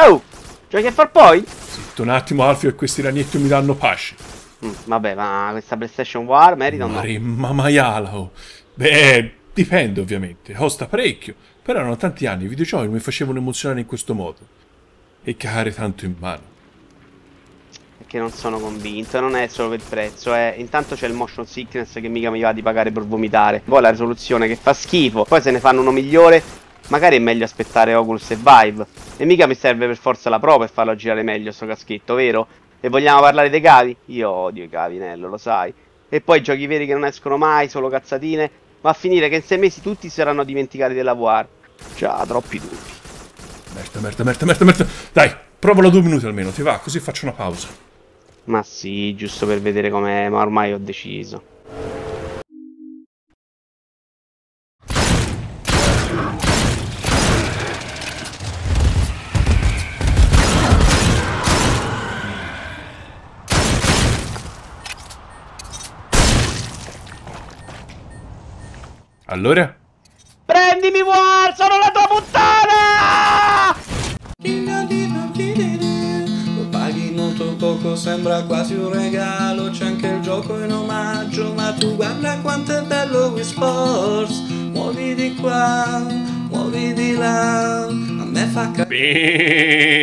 Oh, giochi a far poi? Zitto un attimo, Alfio, e questi ragnetti mi danno pace. Mm, vabbè, ma questa PlayStation War merita? Mare, ma maiala, oh. Beh, dipende ovviamente, costa parecchio, però erano tanti anni i videogiochi mi facevano emozionare in questo modo. E cagare tanto in mano. Perché non sono convinto, non è solo per il prezzo, è... Intanto c'è il motion sickness che mica mi va di pagare per vomitare. Poi la risoluzione che fa schifo, poi se ne fanno uno migliore, magari è meglio aspettare Oculus e Vive. E mica mi serve per forza la Pro per farlo girare meglio sto caschetto, vero? E vogliamo parlare dei cavi? Io odio i cavi, Nello, lo sai. E poi giochi veri che non escono mai, solo cazzatine. Va a finire che in sei mesi tutti saranno dimenticati della VR. Già, troppi dubbi. Merda, merda, merda, merda, merda. Dai, provalo due minuti almeno, ti va? Così faccio una pausa. Ma sì, giusto per vedere com'è, ma ormai ho deciso. Allora? Prendimi War, sono la tua puttana! Lo paghi molto poco, sembra quasi un regalo C'è anche il gioco in omaggio Ma tu guarda quanto è bello Wii Sports Muovi di qua, muovi di là A me fa capire.